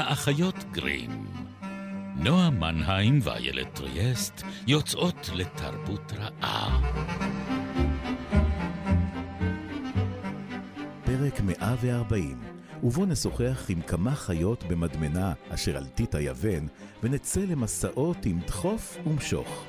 האחיות גרים. נועה מנהיים ואיילת טריאסט יוצאות לתרבות רעה. פרק 140, ובו נשוחח עם כמה חיות במדמנה אשר על טיט היוון, ונצא למסעות עם דחוף ומשוך.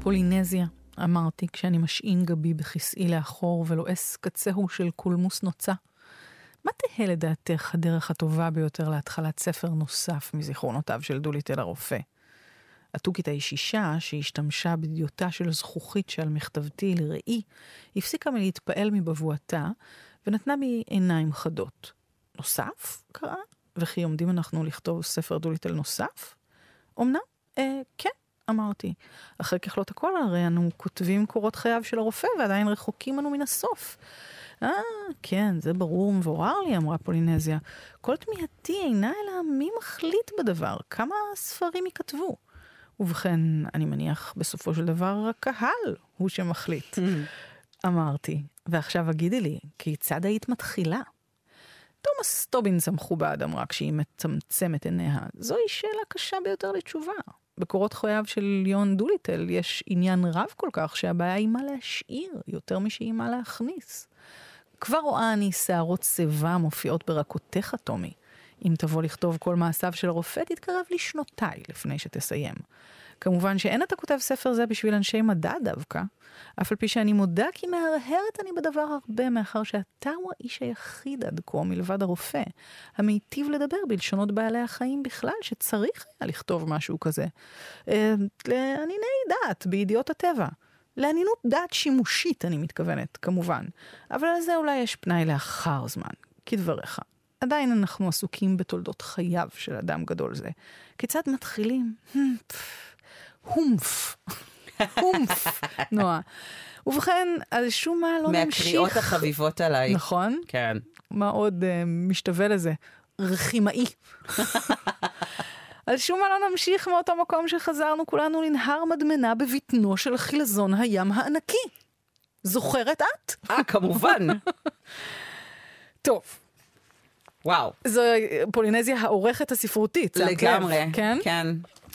פולינזיה, אמרתי כשאני משעין גבי בכסאי לאחור ולועס קצהו של קולמוס נוצה. מה תהא לדעתך הדרך הטובה ביותר להתחלת ספר נוסף מזיכרונותיו של דוליטל הרופא? התוכית הישישה, שהשתמשה בדיוטה של זכוכית שעל מכתבתי לראי, הפסיקה מלהתפעל מבבואתה, ונתנה בי עיניים חדות. נוסף? קראה? וכי עומדים אנחנו לכתוב ספר דוליטל נוסף? אמנם? אה, כן, אמרתי. אחרי ככלות הכל הרי אנו כותבים קורות חייו של הרופא, ועדיין רחוקים אנו מן הסוף. אה, כן, זה ברור ומבורר לי, אמרה פולינזיה. כל תמיהתי אינה אלא מי מחליט בדבר, כמה ספרים ייכתבו. ובכן, אני מניח בסופו של דבר הקהל הוא שמחליט. אמרתי, ועכשיו הגידי לי, כיצד היית מתחילה? תומאס טובינס המכובד אמרה כשהיא מצמצמת עיניה, זוהי שאלה קשה ביותר לתשובה. בקורות חייו של ליאון דוליטל יש עניין רב כל כך שהבעיה היא מה להשאיר יותר משהיא מה להכניס. כבר רואה אני שערות שיבה מופיעות ברקותיך, טומי. אם תבוא לכתוב כל מעשיו של הרופא, תתקרב לשנותיי לפני שתסיים. כמובן שאין אתה כותב ספר זה בשביל אנשי מדע דווקא, אף על פי שאני מודה כי מהרהרת אני בדבר הרבה, מאחר שאתה הוא האיש היחיד עד כה, מלבד הרופא, המיטיב לדבר בלשונות בעלי החיים בכלל, שצריך היה לכתוב משהו כזה. אה, לענייני דת, בידיעות הטבע. לעניינות דת שימושית, אני מתכוונת, כמובן. אבל על זה אולי יש פנאי לאחר זמן, כדבריך. עדיין אנחנו עסוקים בתולדות חייו של אדם גדול זה. כיצד מתחילים? הומף. הומף, נועה. ובכן, על שום מה לא נמשיך. מהקריאות החביבות עליי. נכון? כן. מה עוד uh, משתווה לזה? רכימאי. על שום מה לא נמשיך מאותו מקום שחזרנו כולנו לנהר מדמנה בבטנו של חילזון הים הענקי. זוכרת את? אה, כמובן. טוב. וואו. זו פולינזיה העורכת הספרותית, לגמרי. כן? כן.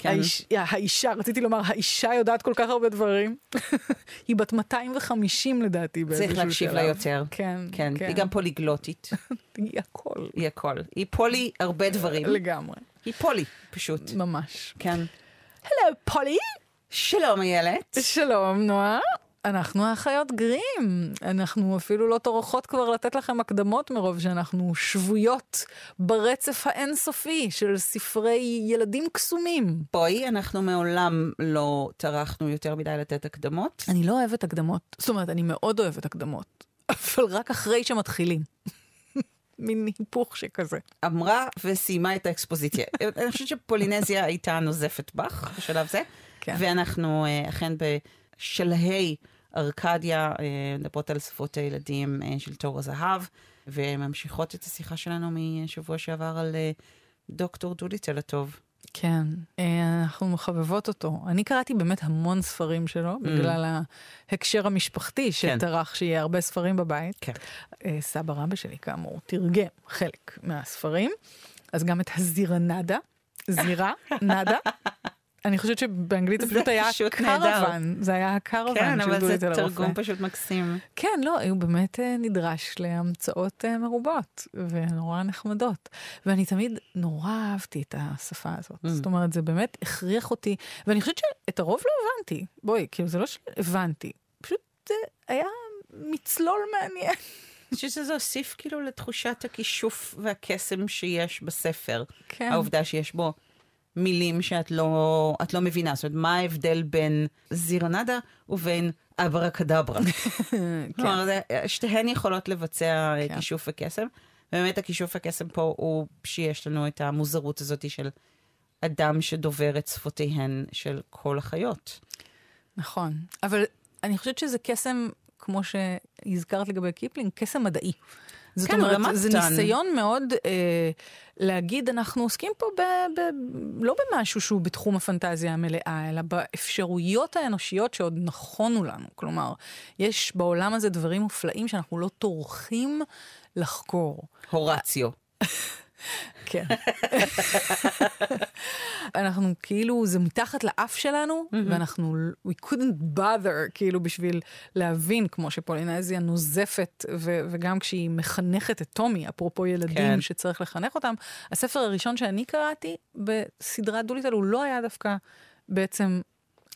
כן. האיש, האישה, רציתי לומר, האישה יודעת כל כך הרבה דברים. היא בת 250 לדעתי באיזשהו שלב. צריך להקשיב לה יותר. כן, כן. כן. היא גם פוליגלוטית. היא הכל. היא הכל. היא פולי הרבה דברים. לגמרי. היא פולי, פשוט. ממש. כן. הלו, פולי. שלום, איילת. שלום, נועה. אנחנו האחיות גרים. אנחנו אפילו לא טורחות כבר לתת לכם הקדמות מרוב שאנחנו שבויות ברצף האינסופי של ספרי ילדים קסומים. בואי, אנחנו מעולם לא טרחנו יותר מדי לתת הקדמות. אני לא אוהבת הקדמות. זאת אומרת, אני מאוד אוהבת הקדמות, אבל רק אחרי שמתחילים. מין היפוך שכזה. אמרה וסיימה את האקספוזיציה. אני חושבת שפולינזיה הייתה נוזפת בך בשלב זה, כן. ואנחנו אה, אכן בשלהי ארקדיה, אה, מדברות על שפות הילדים אה, של תור הזהב, וממשיכות את השיחה שלנו משבוע שעבר על אה, דוקטור דוליטל הטוב. כן, אנחנו מחבבות אותו. אני קראתי באמת המון ספרים שלו, Mm. בגלל ההקשר המשפחתי שטרח שיהיה הרבה ספרים בבית. כן. סבא רבא שלי, כאמור, תרגם חלק מהספרים, אז גם את הזירנדה, זירה, נדה. אני חושבת שבאנגלית זה פשוט היה. הקרוון, זה היה הקרוון כן, אבל זה. תרגום פשוט מקסים. כן, לא, הוא באמת אה, נדרש להמצאות אה, מרובות ונורא נחמדות. ואני תמיד נורא אהבתי את השפה הזאת. Mm. זאת אומרת, זה באמת הכריח אותי, ואני חושבת שאת הרוב לא הבנתי. בואי, כאילו, זה לא שהבנתי, פשוט זה היה מצלול מעניין. אני חושבת שזה הוסיף כאילו לתחושת הכישוף והקסם שיש בספר. כן. העובדה שיש בו מילים שאת לא, את לא מבינה. זאת אומרת, מה ההבדל בין זירנדה ובין אברה קדברה? כלומר, זה- שתיהן יכולות לבצע כן. כן. כישוף וקסם. באמת הכישוף וקסם פה הוא שיש לנו את המוזרות הזאת של אדם שדובר את שפותיהן של כל החיות. נכון, אבל אני חושבת שזה קסם, כמו שהזכרת לגבי קיפלינג, קסם מדעי. זאת כן, אומרת, למד זה אותן. ניסיון מאוד אה, להגיד, אנחנו עוסקים פה ב, ב, לא במשהו שהוא בתחום הפנטזיה המלאה, אלא באפשרויות האנושיות שעוד נכונו לנו. כלומר, יש בעולם הזה דברים מופלאים שאנחנו לא טורחים לחקור. הורציו. כן. אנחנו כאילו, זה מתחת לאף שלנו, ואנחנו, we couldn't bother, כאילו, בשביל להבין, כמו שפולינזיה נוזפת, ו- וגם כשהיא מחנכת את טומי, אפרופו ילדים כן. שצריך לחנך אותם, הספר הראשון שאני קראתי בסדרת דוליטל, הוא לא היה דווקא בעצם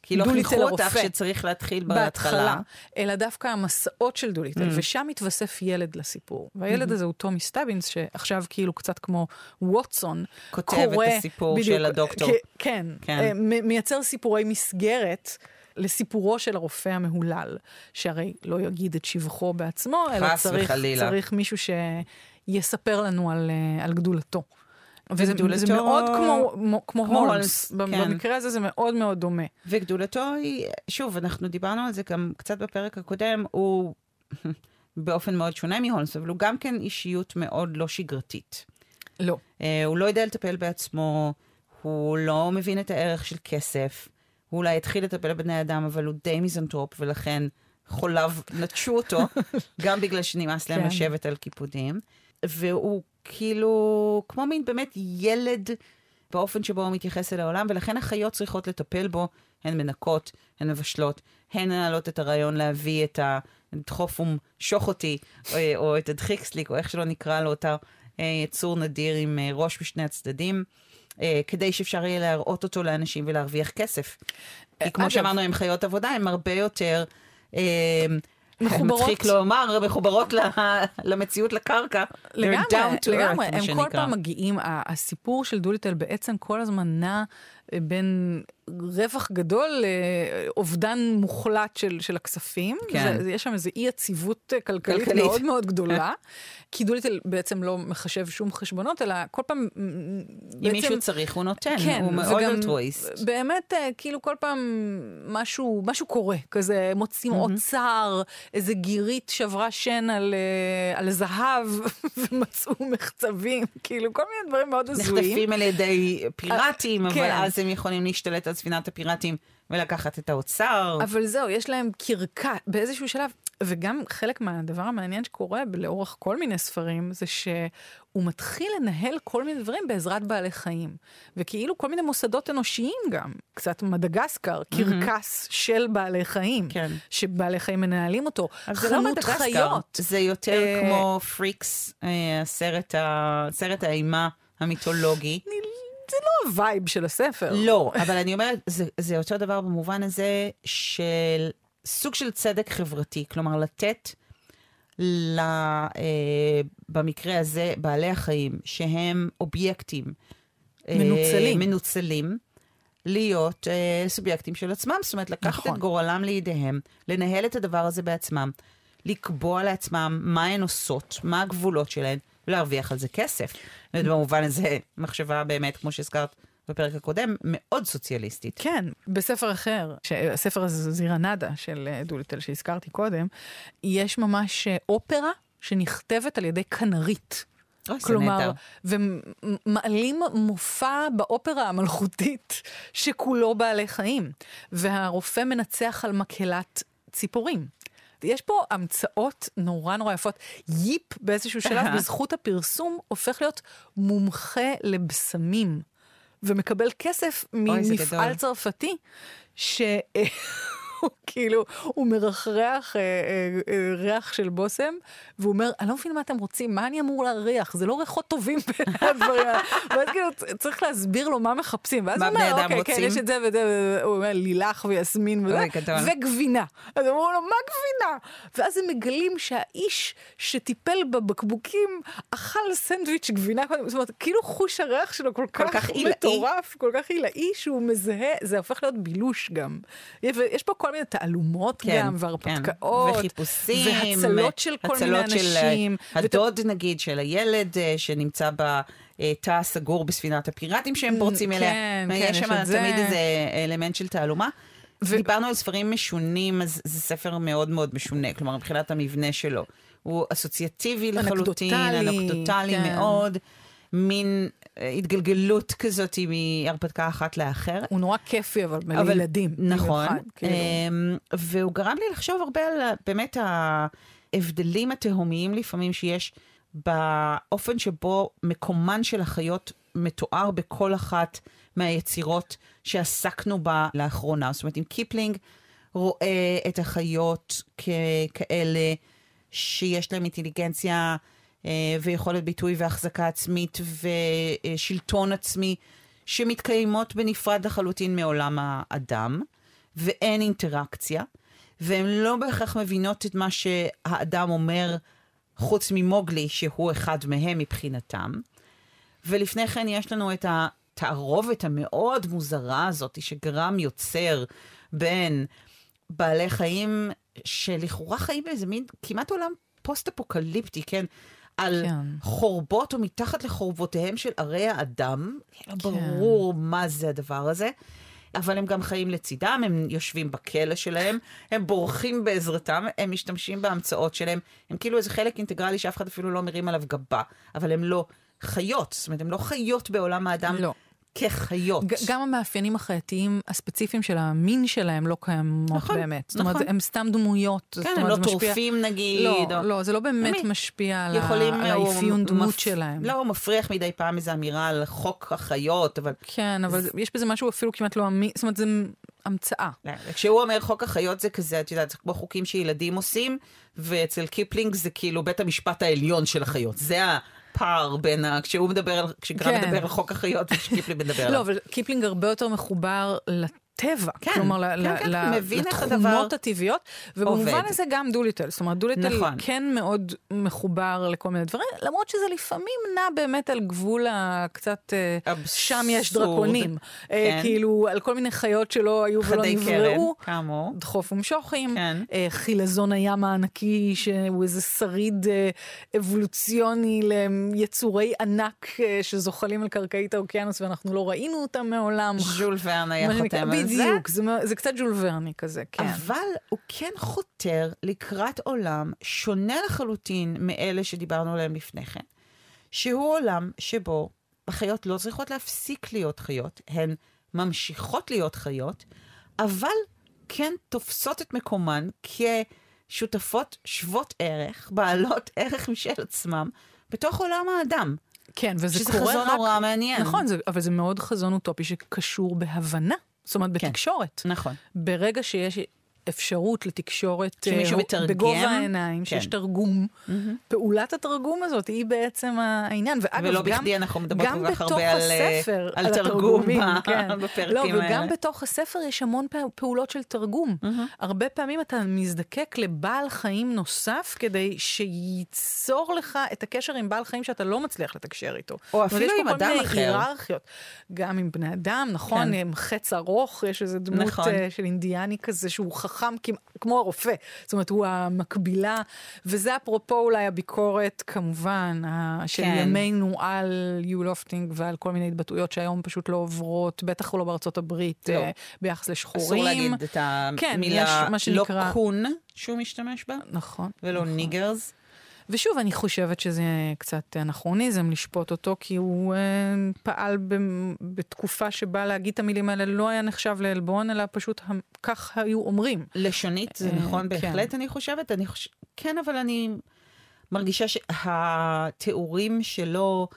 כי לא חינכו אותך. שצריך להתחיל בהתחלה, בהתחלה. אלא דווקא המסעות של דוליטל, Mm. ושם מתווסף ילד לסיפור. והילד Mm-hmm. הזה הוא טומי סטאבינס, שעכשיו כאילו קצת כמו ווטסון, כותב קורא... את הסיפור בדיוק, של הדוקטור. כן, כן. אה, מייצר סיפורי מסגרת. לסיפורו של הרופא המהולל, שהרי לא יגיד את שבחו בעצמו, אלא צריך, וחלילה. צריך מישהו שיספר לנו על, אה, על גדולתו. וזה וגדולתו- זה מאוד כמו, כמו, כמו הולמס, כן. במקרה הזה זה מאוד מאוד דומה. וגדולתו היא, שוב, אנחנו דיברנו על זה גם קצת בפרק הקודם, הוא באופן מאוד שונה מהולמס, אבל הוא גם כן אישיות מאוד לא שגרתית. לא. אה, הוא לא יודע לטפל בעצמו, הוא לא מבין את הערך של כסף, הוא אולי התחיל לטפל בבני אדם, אבל הוא די מיזנטרופ, ולכן חוליו נטשו אותו, גם בגלל שנמאס להם כן. לשבת על קיפודים. והוא כאילו, כמו מין באמת ילד באופן שבו הוא מתייחס אל העולם, ולכן החיות צריכות לטפל בו, הן מנקות, הן מבשלות, הן מנהלות את הרעיון להביא את הדחוף ומשוך אותי, או, או את הדחיקסליק, או איך שלא נקרא לו, אותה אה, יצור נדיר עם אה, ראש בשני הצדדים, אה, כדי שאפשר יהיה להראות אותו לאנשים ולהרוויח כסף. כי כמו שאמרנו, הם חיות עבודה, הן הרבה יותר... מחוברות. מצחיק לומר, מחוברות למציאות, לקרקע. לגמרי, לגמרי. הם כל. פעם מגיעים, הסיפור של דוליטל בעצם כל הזמן נע בין רווח גדול לאובדן מוחלט של, של הכספים. כן. זה, יש שם איזו אי יציבות אה, כלכלית, כלכלית. מאוד מאוד גדולה. כי דוליטל בעצם לא מחשב שום חשבונות, אלא כל פעם אם מישהו צריך, הוא נותן, כן, הוא מאוד אלטרואיסט. באמת, אה, כאילו כל פעם משהו, משהו קורה, כזה מוצאים אוצר, איזה גירית שברה שן על, אה, על זהב, ומצאו מחצבים, כאילו כל מיני דברים מאוד הזויים. נחטפים על ידי פיראטים, אבל כן. אז הם יכולים להשתלט על ספינת הפיראטים ולקחת את האוצר. אבל זהו, יש להם קרקע באיזשהו שלב, וגם חלק מהדבר המעניין שקורה לאורך כל מיני ספרים, זה שהוא מתחיל לנהל כל מיני דברים בעזרת בעלי חיים. וכאילו כל מיני מוסדות אנושיים גם, קצת מדגסקר, קרקס של בעלי חיים, כן. שבעלי חיים מנהלים אותו. אז זה לא חנות חיות. זה יותר אה, כמו Freaks, אה, הסרט האימה המיתולוגי. זה לא ה vibe של הספר. לא, אבל אני אומרת, זה, זה אותו דבר במובן הזה של סוג של צדק חברתי. כלומר, לתת ל, אה, במקרה הזה, בעלי החיים, שהם אובייקטים. אה, מנוצלים. מנוצלים. להיות אה, סובייקטים של עצמם, זאת אומרת, לקחת נכון. את גורלם לידיהם, לנהל את הדבר הזה בעצמם, לקבוע לעצמם מה הן עושות, מה הגבולות שלהן, ולהרוויח על זה כסף. ובמובן הזה, מחשבה באמת, כמו שהזכרת בפרק הקודם, מאוד סוציאליסטית. כן, בספר אחר, ש- הספר הזה, זירנדה של אה, דוליטל שהזכרתי קודם, יש ממש אה, אופרה שנכתבת על ידי כנרית. אוי, כלומר. ומעלים מופע באופרה המלכותית שכולו בעלי חיים, והרופא מנצח על מקהלת ציפורים. יש פה המצאות נורא נורא יפות. ייפ באיזשהו שלב, בזכות הפרסום, הופך להיות מומחה לבשמים, ומקבל כסף ממפעל. צרפתי, ש... הוא כאילו, הוא מרחרח אה, אה, אה, ריח של בושם, והוא אומר, אני לא מבין מה אתם רוצים, מה אני אמור להריח? זה לא ריחות טובים בין הדברים האלה. ואז כאילו, צריך להסביר לו מה מחפשים. ואז מה הוא אומר, אוקיי, כן, רוצים?" יש את זה וזה, הוא אומר, לילך ויסמין וזה. וגבינה. אז אמרו לו, מה גבינה? ואז הם מגלים שהאיש שטיפל בבקבוקים אכל סנדוויץ' גבינה קודם, זאת אומרת, כאילו חוש הריח שלו כל כל כך כך. מטורף, כל כך עילאי, שהוא מזהה, זה הופך להיות בילוש גם. יש פה כל מיני תעלומות כן, גם, והרפתקאות. וחיפושים, והצלות של כל מיני הצלות של, אה, אנשים. הדוד נגיד של הילד אה, שנמצא בתא הסגור בספינת הפיראטים שהם פורצים אליה. כן, כן, יש שם זה. תמיד איזה אלמנט של תעלומה. ו... דיברנו על ספרים משונים, אז זה ספר מאוד מאוד משונה, כלומר, מבחינת המבנה שלו. הוא אסוציאטיבי לחלוטין, אנקדוטלי כן. מאוד, מין אה, התגלגלות כזאת מהרפתקה אחת לאחרת. הוא נורא כיפי, אבל לילדים. נכון. כאילו. אמ, והוא גרם לי לחשוב הרבה על באמת ההבדלים התהומיים לפעמים שיש באופן שבו מקומן של החיות מתואר בכל אחת מהיצירות שעסקנו בה לאחרונה. זאת אומרת, אם קיפלינג רואה את החיות ככאלה שיש להם אינטליגנציה אה, ויכולת ביטוי והחזקה עצמית ושלטון עצמי, שמתקיימות בנפרד לחלוטין מעולם האדם, ואין אינטראקציה, והן לא בהכרח מבינות את מה שהאדם אומר, חוץ ממוגלי, שהוא אחד מהם מבחינתם. ולפני כן יש לנו את התערובת המאוד מוזרה הזאת, שגרם יוצר בין בעלי חיים שלכאורה חיים באיזה מין כמעט עולם פוסט-אפוקליפטי, כן? על כן. חורבות או מתחת לחורבותיהם של ערי האדם. לא כן. ברור מה זה הדבר הזה. אבל הם גם חיים לצידם, הם יושבים בכלא שלהם, הם בורחים בעזרתם, הם משתמשים בהמצאות שלהם, הם כאילו איזה חלק אינטגרלי שאף אחד אפילו לא מרים עליו גבה, אבל הם לא חיות, זאת אומרת, הם לא חיות בעולם האדם. לא. כחיות. גם המאפיינים החייתיים הספציפיים של המין שלהם לא קיימות נכון, באמת. זאת אומרת, נכון. הם סתם דמויות. כן, הם לא טורפים נגיד. לא, או... לא, זה לא באמת הם משפיע על, יכולים, על האפיון דמות מפ... שלהם. לא, הוא מפריח מדי פעם איזו אמירה על חוק החיות, אבל... כן, אבל זה... יש בזה משהו אפילו כמעט לא אמין, זאת אומרת, זה המצאה. לא, כשהוא אומר חוק החיות זה כזה, את יודעת, זה כמו חוקים שילדים עושים, ואצל קיפלינג זה כאילו בית המשפט העליון של החיות. זה ה... פער בין ה... כשהוא מדבר על... כשגרם כן. מדבר על חוק החיות ושקיפלינג מדבר עליו. לא, אבל קיפלינג הרבה יותר מחובר טבע, כן, כלומר כן, כן, ל- מבין לתכונות הטבעיות, ובמובן הזה גם דוליטל, זאת אומרת דוליטל נכון. כן מאוד מחובר לכל מיני דברים, למרות שזה לפעמים נע באמת על גבול הקצת, אה, אבסורד. שם יש דרקונים, אה, כן. כאילו על כל מיני חיות שלא היו ולא נבראו, כאמור, דחוף ומשוחים, כן. אה, חילזון הים הענקי שהוא איזה שריד אבולוציוני ליצורי ענק שזוחלים על קרקעית האוקיינוס ואנחנו לא ראינו אותם מעולם. ז'ול ורן היה חותם על בדיוק, זה, זה קצת ז'ול ורני כזה, כן. אבל הוא כן חותר לקראת עולם שונה לחלוטין מאלה שדיברנו עליהם לפני כן, שהוא עולם שבו החיות לא צריכות להפסיק להיות חיות, הן ממשיכות להיות חיות, אבל כן תופסות את מקומן כשותפות שוות ערך, בעלות ערך משל עצמם, בתוך עולם האדם. כן, וזה קורה רק... שזה חזון נורא מעניין. נכון, זה, אבל זה מאוד חזון אוטופי שקשור בהבנה. זאת אומרת, כן. בתקשורת. נכון. ברגע שיש אפשרות לתקשורת שמישהו אה, מתרגם, בגובה העיניים, כן. שיש תרגום, mm-hmm. פעולת התרגום הזאת היא בעצם העניין. ואגב, ולא גם, בכדי אנחנו מדברות כל כך הרבה על, הספר, על, על תרגום כן. בפרקים לא, האלה. וגם בתוך הספר יש המון פעולות של תרגום. Mm-hmm. הרבה פעמים אתה מזדקק לבעל חיים נוסף כדי שייצור לך את הקשר עם בעל חיים שאתה לא מצליח לתקשר איתו. או אפילו עם אדם אחר. יש פה כל מיני היררכיות. גם עם בני אדם, נכון? כן. עם חץ ארוך, יש איזו דמות נכון. uh, של אינדיאני כזה שהוא חכם. חכם כמו הרופא, זאת אומרת, הוא המקבילה, וזה אפרופו אולי הביקורת, כמובן, של כן. ימינו על יו לופטינג ועל כל מיני התבטאויות שהיום פשוט לא עוברות, בטח לא בארצות הברית, לא. ביחס לשחורים. אסור להגיד את המילה כן, לא coon שהוא משתמש בה. נכון. ולא נכון. niggers. ושוב, אני חושבת שזה קצת אנכרוניזם לשפוט אותו, כי הוא אה, פעל ב, בתקופה שבה להגיד את המילים האלה לא היה נחשב לעלבון, אלא פשוט כך היו אומרים. לשונית זה אה, נכון כן. בהחלט, אני חושבת. אני חוש... כן, אבל אני מרגישה שהתיאורים שלו...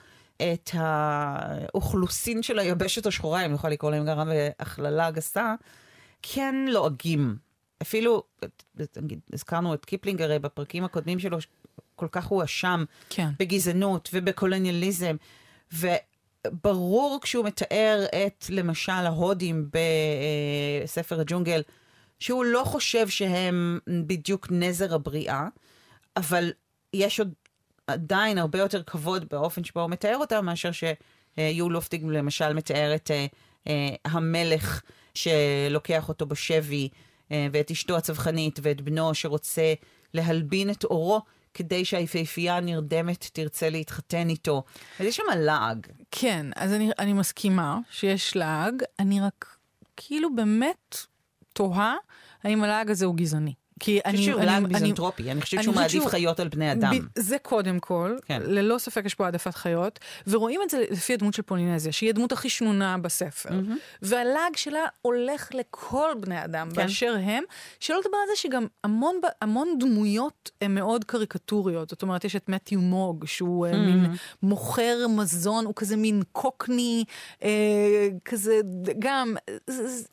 את האוכלוסין של היבשת השחורה, אם נוכל לקרוא להם גם בהכללה גסה, כן לועגים. אפילו, נגיד, הזכרנו את קיפלינג הרי בפרקים הקודמים שלו, כל כך הואשם כן. בגזענות ובקולוניאליזם. וברור כשהוא מתאר את, למשל, ההודים בספר הג'ונגל, שהוא לא חושב שהם בדיוק נזר הבריאה, אבל יש עוד עדיין הרבה יותר כבוד באופן שבו הוא מתאר אותם, מאשר שיו לופטיג למשל מתאר את uh, uh, המלך שלוקח אותו בשבי, uh, ואת אשתו הצווחנית, ואת בנו שרוצה להלבין את אורו. כדי שהיפהפייה הנרדמת תרצה להתחתן איתו. אז יש שם לעג. כן, אז אני, אני מסכימה שיש לעג, אני רק כאילו באמת תוהה האם הלעג הזה הוא גזעני. כי אני... אני חושבת שהוא לעג מיזנטרופי, אני חושבת שהוא מעדיף חיות על בני אדם. זה קודם כל, כן. ללא ספק יש פה העדפת חיות, ורואים את זה לפי הדמות של פולינזיה, שהיא הדמות הכי שנונה בספר. והלעג שלה הולך לכל בני אדם כן. באשר הם, שלא לדבר על זה שגם המון, דמויות הן מאוד קריקטוריות. זאת אומרת, יש את מתיו מוג, שהוא mm-hmm. מין מוכר מזון, הוא כזה מין קוקני, אה, כזה גם,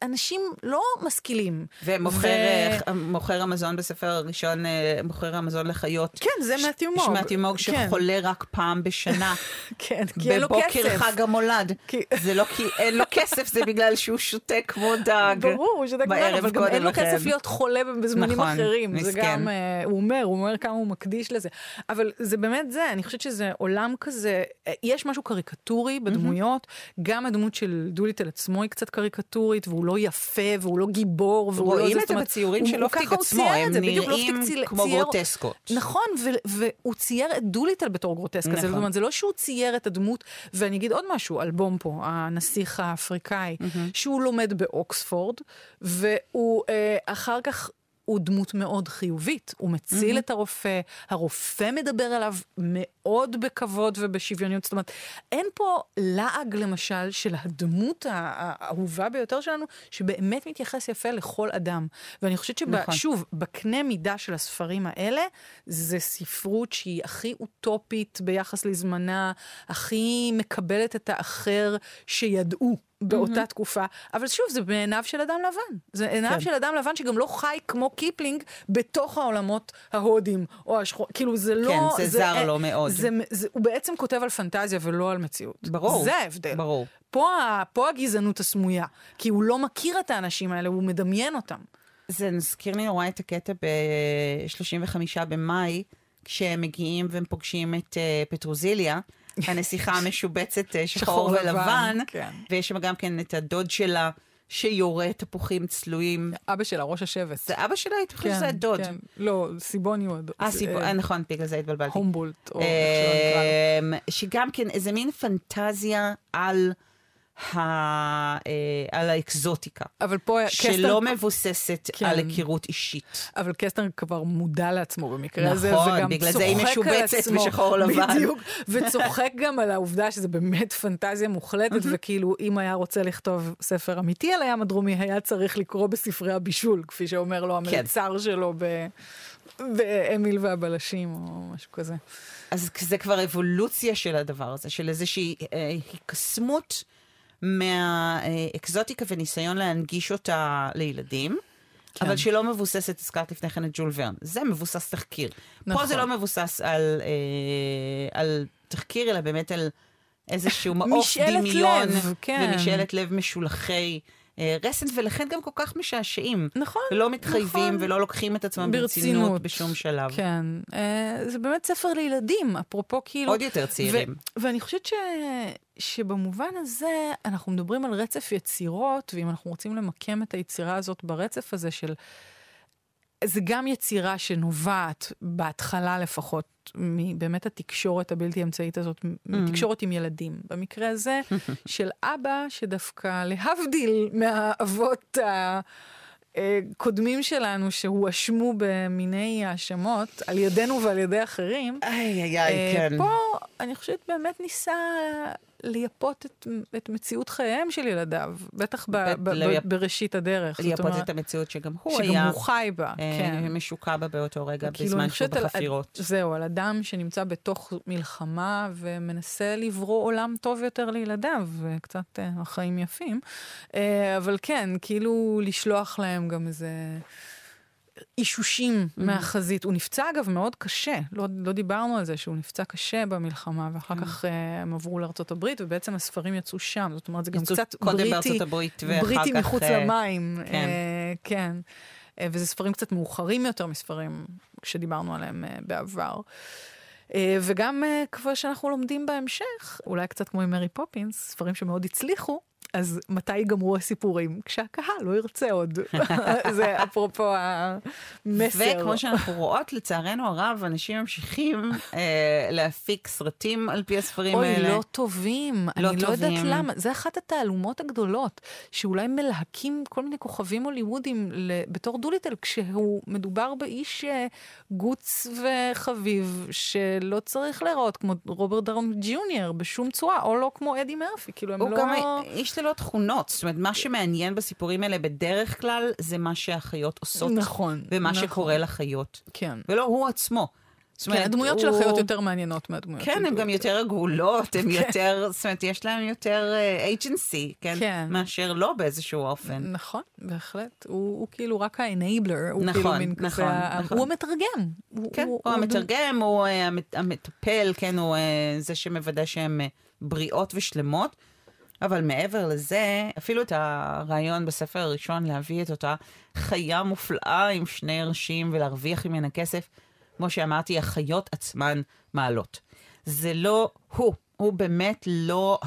אנשים לא משכילים. ומוכר ו... המזון בספר הראשון, אה, מוכר המזון לחיות. כן, זה מתיו מוג. מתיו מוג כן. שחולה רק פעם בשנה. כן, כי אין לו כסף. בבוקר חג המולד. זה לא כי אין לו כסף, זה בגלל שהוא שותה כמו דג. ברור, הוא שותה כמו דג, אבל גם אין לו כסף להיות חולה בזמנים נכון, אחרים. מסכן. זה גם, אה, הוא אומר, הוא אומר כמה הוא מקדיש לזה. אבל זה באמת זה, אני חושבת שזה עולם כזה, אה, יש משהו קריקטורי בדמויות, גם הדמות של דוליטל עצמו היא קצת קריקטורית, והוא לא יפה, והוא לא גיבור, והוא לא... רואים את זה בציורים של לופטינג עצמו, הם זה, נראים כמו גרוטסקות. נכון, והוא צייר את דוליטל בתור גרוטסקה. נכון. זאת אומרת, זה לא שהוא צייר את הדמות, ואני אגיד עוד משהו, על בומפו, הנסיך האפריקאי, mm-hmm. שהוא לומד באוקספורד, והוא אה, אחר כך הוא דמות מאוד חיובית, הוא מציל mm-hmm. את הרופא, הרופא מדבר אליו מאוד בכבוד ובשוויוניות, זאת אומרת, אין פה לעג למשל של הדמות האהובה ביותר שלנו, שבאמת מתייחס יפה לכל אדם. ואני חושבת ששוב, נכון. בקנה מידה של הספרים האלה, זה ספרות שהיא הכי אוטופית ביחס לזמנה, הכי מקבלת את האחר שידעו. באותה mm-hmm. תקופה, אבל שוב, זה בעיניו של אדם לבן. זה עיניו כן. של אדם לבן שגם לא חי כמו קיפלינג בתוך העולמות ההודים, או השחור... כאילו, זה לא... כן, זה, זה זר לו מאוד. זה, זה, הוא בעצם כותב על פנטזיה ולא על מציאות. ברור. זה ההבדל. ברור. פה, פה הגזענות הסמויה, כי הוא לא מכיר את האנשים האלה, הוא מדמיין אותם. זה מזכיר לי נורא את הקטע ב-35 במאי, כשהם מגיעים והם פוגשים את uh, פטרוזיליה. הנסיכה המשובצת אה, שחור ולבן, כן. ויש שם גם כן את הדוד שלה. שיורה תפוחים צלויים. אבא שלה, ראש השבט. זה אבא שלה? הייתי חושבת שזה הדוד. כן, לא, סיבוני הוא הדוד. אה, סיבוני, אה, נכון, בגלל זה התבלבלתי. הומבולט, או איך שלא נקרא לו. שגם כן איזה מין פנטזיה על... ה... אה, על האקזוטיקה. אבל פה שלא קסטר... שלא מבוססת כן. על היכרות אישית. אבל קסטר כבר מודע לעצמו במקרה נכון, הזה, נכון, בגלל זה היא משובצת בשחור לבן. בדיוק, וצוחק גם על העובדה שזה באמת פנטזיה מוחלטת, וכאילו אם היה רוצה לכתוב ספר אמיתי על הים הדרומי, היה צריך לקרוא בספרי הבישול, כפי שאומר לו כן. המלצר כן. שלו ב... באמיל והבלשים, או משהו כזה. אז זה כבר אבולוציה של הדבר הזה, של איזושהי אה, הקסמות. מהאקזוטיקה וניסיון להנגיש אותה לילדים. כן. אבל שלא מבוססת, הזכרת לפני כן את ג'ול ורן. זה מבוסס תחקיר. נכון. פה זה לא מבוסס על, אה, על תחקיר, אלא באמת על איזשהו מעוף דמיון. לב, כן. ומשאלת לב משולחי רסן, ולכן גם כל כך משעשעים. נכון, ולא מתחייבים נכון. ולא לוקחים את עצמם ברצינות, ברצינות בשום שלב. כן, אה, זה באמת ספר לילדים, אפרופו כאילו... עוד יותר צעירים. ו- ואני חושבת ש... שבמובן הזה אנחנו מדברים על רצף יצירות, ואם אנחנו רוצים למקם את היצירה הזאת ברצף הזה של... זה גם יצירה שנובעת, בהתחלה לפחות, מבאמת התקשורת הבלתי אמצעית הזאת, mm. מתקשורת עם ילדים. במקרה הזה, של אבא שדווקא, להבדיל מהאבות הקודמים שלנו, שהואשמו במיני האשמות, על ידינו ועל ידי אחרים, איי, איי, איי, אה, כן. פה אני חושבת באמת ניסה לייפות את, את מציאות חייהם של ילדיו, בטח ב, ב, ב, בראשית הדרך. לייפות את המציאות שגם הוא שגם היה... שגם הוא חי בה, אה, כן. משוקע בה באותו רגע, כאילו בזמן שהוא בחפירות. על, זהו, על אדם שנמצא בתוך מלחמה ומנסה לברוא עולם טוב יותר לילדיו, וקצת אה, החיים יפים. אה, אבל כן, כאילו לשלוח להם גם איזה... אישושים mm-hmm. מהחזית. הוא נפצע אגב מאוד קשה, לא, לא דיברנו על זה שהוא נפצע קשה במלחמה, ואחר mm-hmm. כך uh, הם עברו לארצות הברית, ובעצם הספרים יצאו שם. זאת אומרת, זה גם קצת בריטי, הברית, בריטי כך... מחוץ uh, למים. כן. Uh, כן. Uh, וזה ספרים קצת מאוחרים יותר מספרים שדיברנו עליהם uh, בעבר. Uh, וגם uh, כבר שאנחנו לומדים בהמשך, אולי קצת כמו עם מרי פופינס, ספרים שמאוד הצליחו, אז מתי ייגמרו הסיפורים? כשהקהל לא ירצה עוד. זה אפרופו המסר. וכמו שאנחנו רואות, לצערנו הרב, אנשים ממשיכים אה, להפיק סרטים על פי הספרים אוי, האלה. לא טובים. לא אני לא יודעת טובים. למה. זה אחת התעלומות הגדולות, שאולי מלהקים כל מיני כוכבים הוליוודיים ל- בתור דוליטל, כשהוא מדובר באיש אה, גוץ וחביב, שלא צריך להיראות כמו רוברט דאון ג'וניור בשום צורה, או לא כמו אדי מרפי. כאילו, הם הוא לא... גם איש ללא תכונות. זאת אומרת, מה שמעניין בסיפורים האלה בדרך כלל, זה מה שהחיות עושות. נכון, ומה נכון. שקורה לחיות. כן. ולא הוא עצמו. זאת כן, הדמויות של הוא- החיות יותר מעניינות מהדמויות של כן, הן גם. יותר עגולות, הן יותר, זאת אומרת, יש להן יותר agency, כן? כן. מאשר לא באיזשהו אופן. נכון, בהחלט. הוא, הוא כאילו רק ה-enabler, הוא נכון, כאילו מין נכון, כזה, נכון. הוא המתרגם. הוא, כן, הוא המתרגם, הוא אה, המת- המטפל, כן, הוא אה, זה שמוודא שהן אה, בריאות ושלמות. אבל מעבר לזה, אפילו את הרעיון בספר הראשון להביא את אותה חיה מופלאה עם שני ראשים ולהרוויח ממנה כסף, כמו שאמרתי, החיות עצמן מעלות. זה לא הוא, הוא באמת לא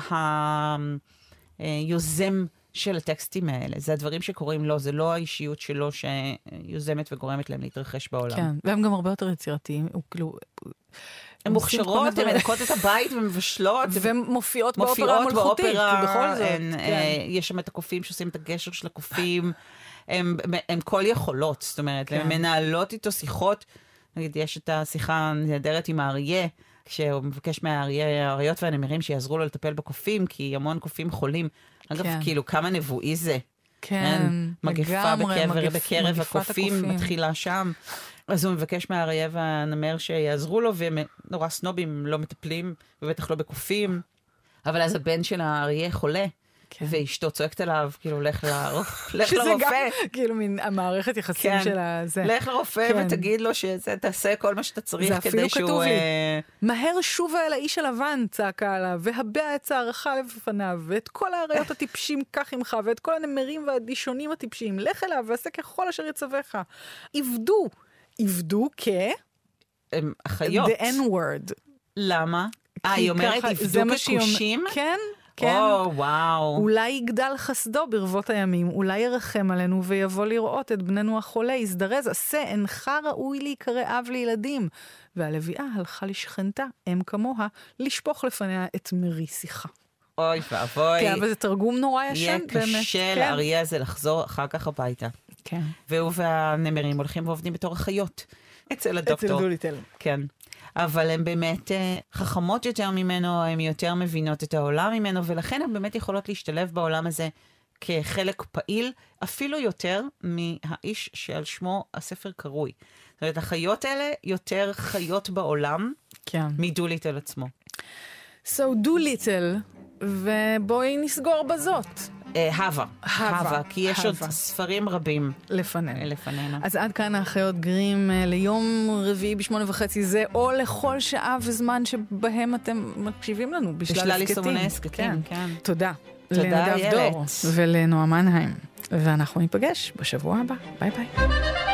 היוזם של הטקסטים האלה. זה הדברים שקורים לו, זה לא האישיות שלו שיוזמת וגורמת להם להתרחש בעולם. כן, והם גם הרבה יותר יצירתיים, הוא כאילו... הן מוכשרות, הן. מנקות את הבית ומבשלות. והן מופיעות באופרה המלכותית, כי בכל זאת. הן, כן. אה, יש שם את הקופים שעושים את הגשר של הקופים, הן כל יכולות, זאת אומרת, הן כן. מנהלות איתו שיחות, נגיד, יש את השיחה הנהדרת עם האריה, כשהוא מבקש מהאריה, האריות והנמרים שיעזרו לו לטפל בקופים, כי המון קופים חולים. אגב, כן. כאילו, כמה נבואי זה. כן, מגפה לגמרי, בקבר, מגפ- בקרב הקופים מתחילה שם. אז הוא מבקש מהאריה והנמר שיעזרו לו, והם נורא סנובים, לא מטפלים, ובטח לא בקופים. אבל אז הבן של האריה חולה, כן. ואשתו צועקת עליו, כאילו, לך לרופא, לך שזה לרופא. גם, כאילו, מין המערכת יחסים כן. של הזה. לך לרופא כן. ותגיד לו שתעשה כל מה שאתה צריך זה כדי אפילו שהוא... כתוב לי. אה, מהר שובה אל האיש הלבן, צעקה עליו, והבע את צערך לפניו, ואת כל האריות הטיפשים קח עמך, ואת כל הנמרים והדישונים הטיפשים, לך אליו ועשה ככל אשר יצווך. עבדו, עבדו כ... הם אחיות. the N-word. למה? אה, היא אומרת, עבדו ככושים? כן, כן. או, וואו. אולי יגדל חסדו ברבות הימים, אולי ירחם עלינו ויבוא לראות את בננו החולה, יזדרז, עשה, אינך ראוי להיקרא אב לילדים. והלוויה הלכה לשכנתה, אם כמוה, לשפוך לפניה את מרי שיחה. אוי ואבוי. כן, אבל זה תרגום נורא ישן, יהיה באמת. קשה כן. לאריה הזה לחזור אחר כך הביתה. כן. והוא והנמרים הולכים ועובדים בתור אחיות אצל אצל הדוקטור. דוליטל. כן. אבל הן באמת אה, חכמות יותר ממנו, הן יותר מבינות את העולם ממנו, ולכן הן באמת יכולות להשתלב בעולם הזה כחלק פעיל, אפילו יותר מהאיש שעל שמו הספר קרוי. זאת אומרת, החיות האלה יותר חיות בעולם כן. מדוליטל עצמו. So דוליטל, ובואי נסגור בזאת הווה. הווה, כי יש עוד. ספרים רבים לפנינו. לפנינו. אז עד כאן האחיות גרים אה, ליום רביעי בשמונה וחצי זה, או לכל שעה וזמן שבהם אתם מקשיבים לנו, בשלל הסכתים. הסכתים, כן. תודה. תודה, איילת. ולנועה מנהיים. ואנחנו ניפגש בשבוע הבא. ביי ביי.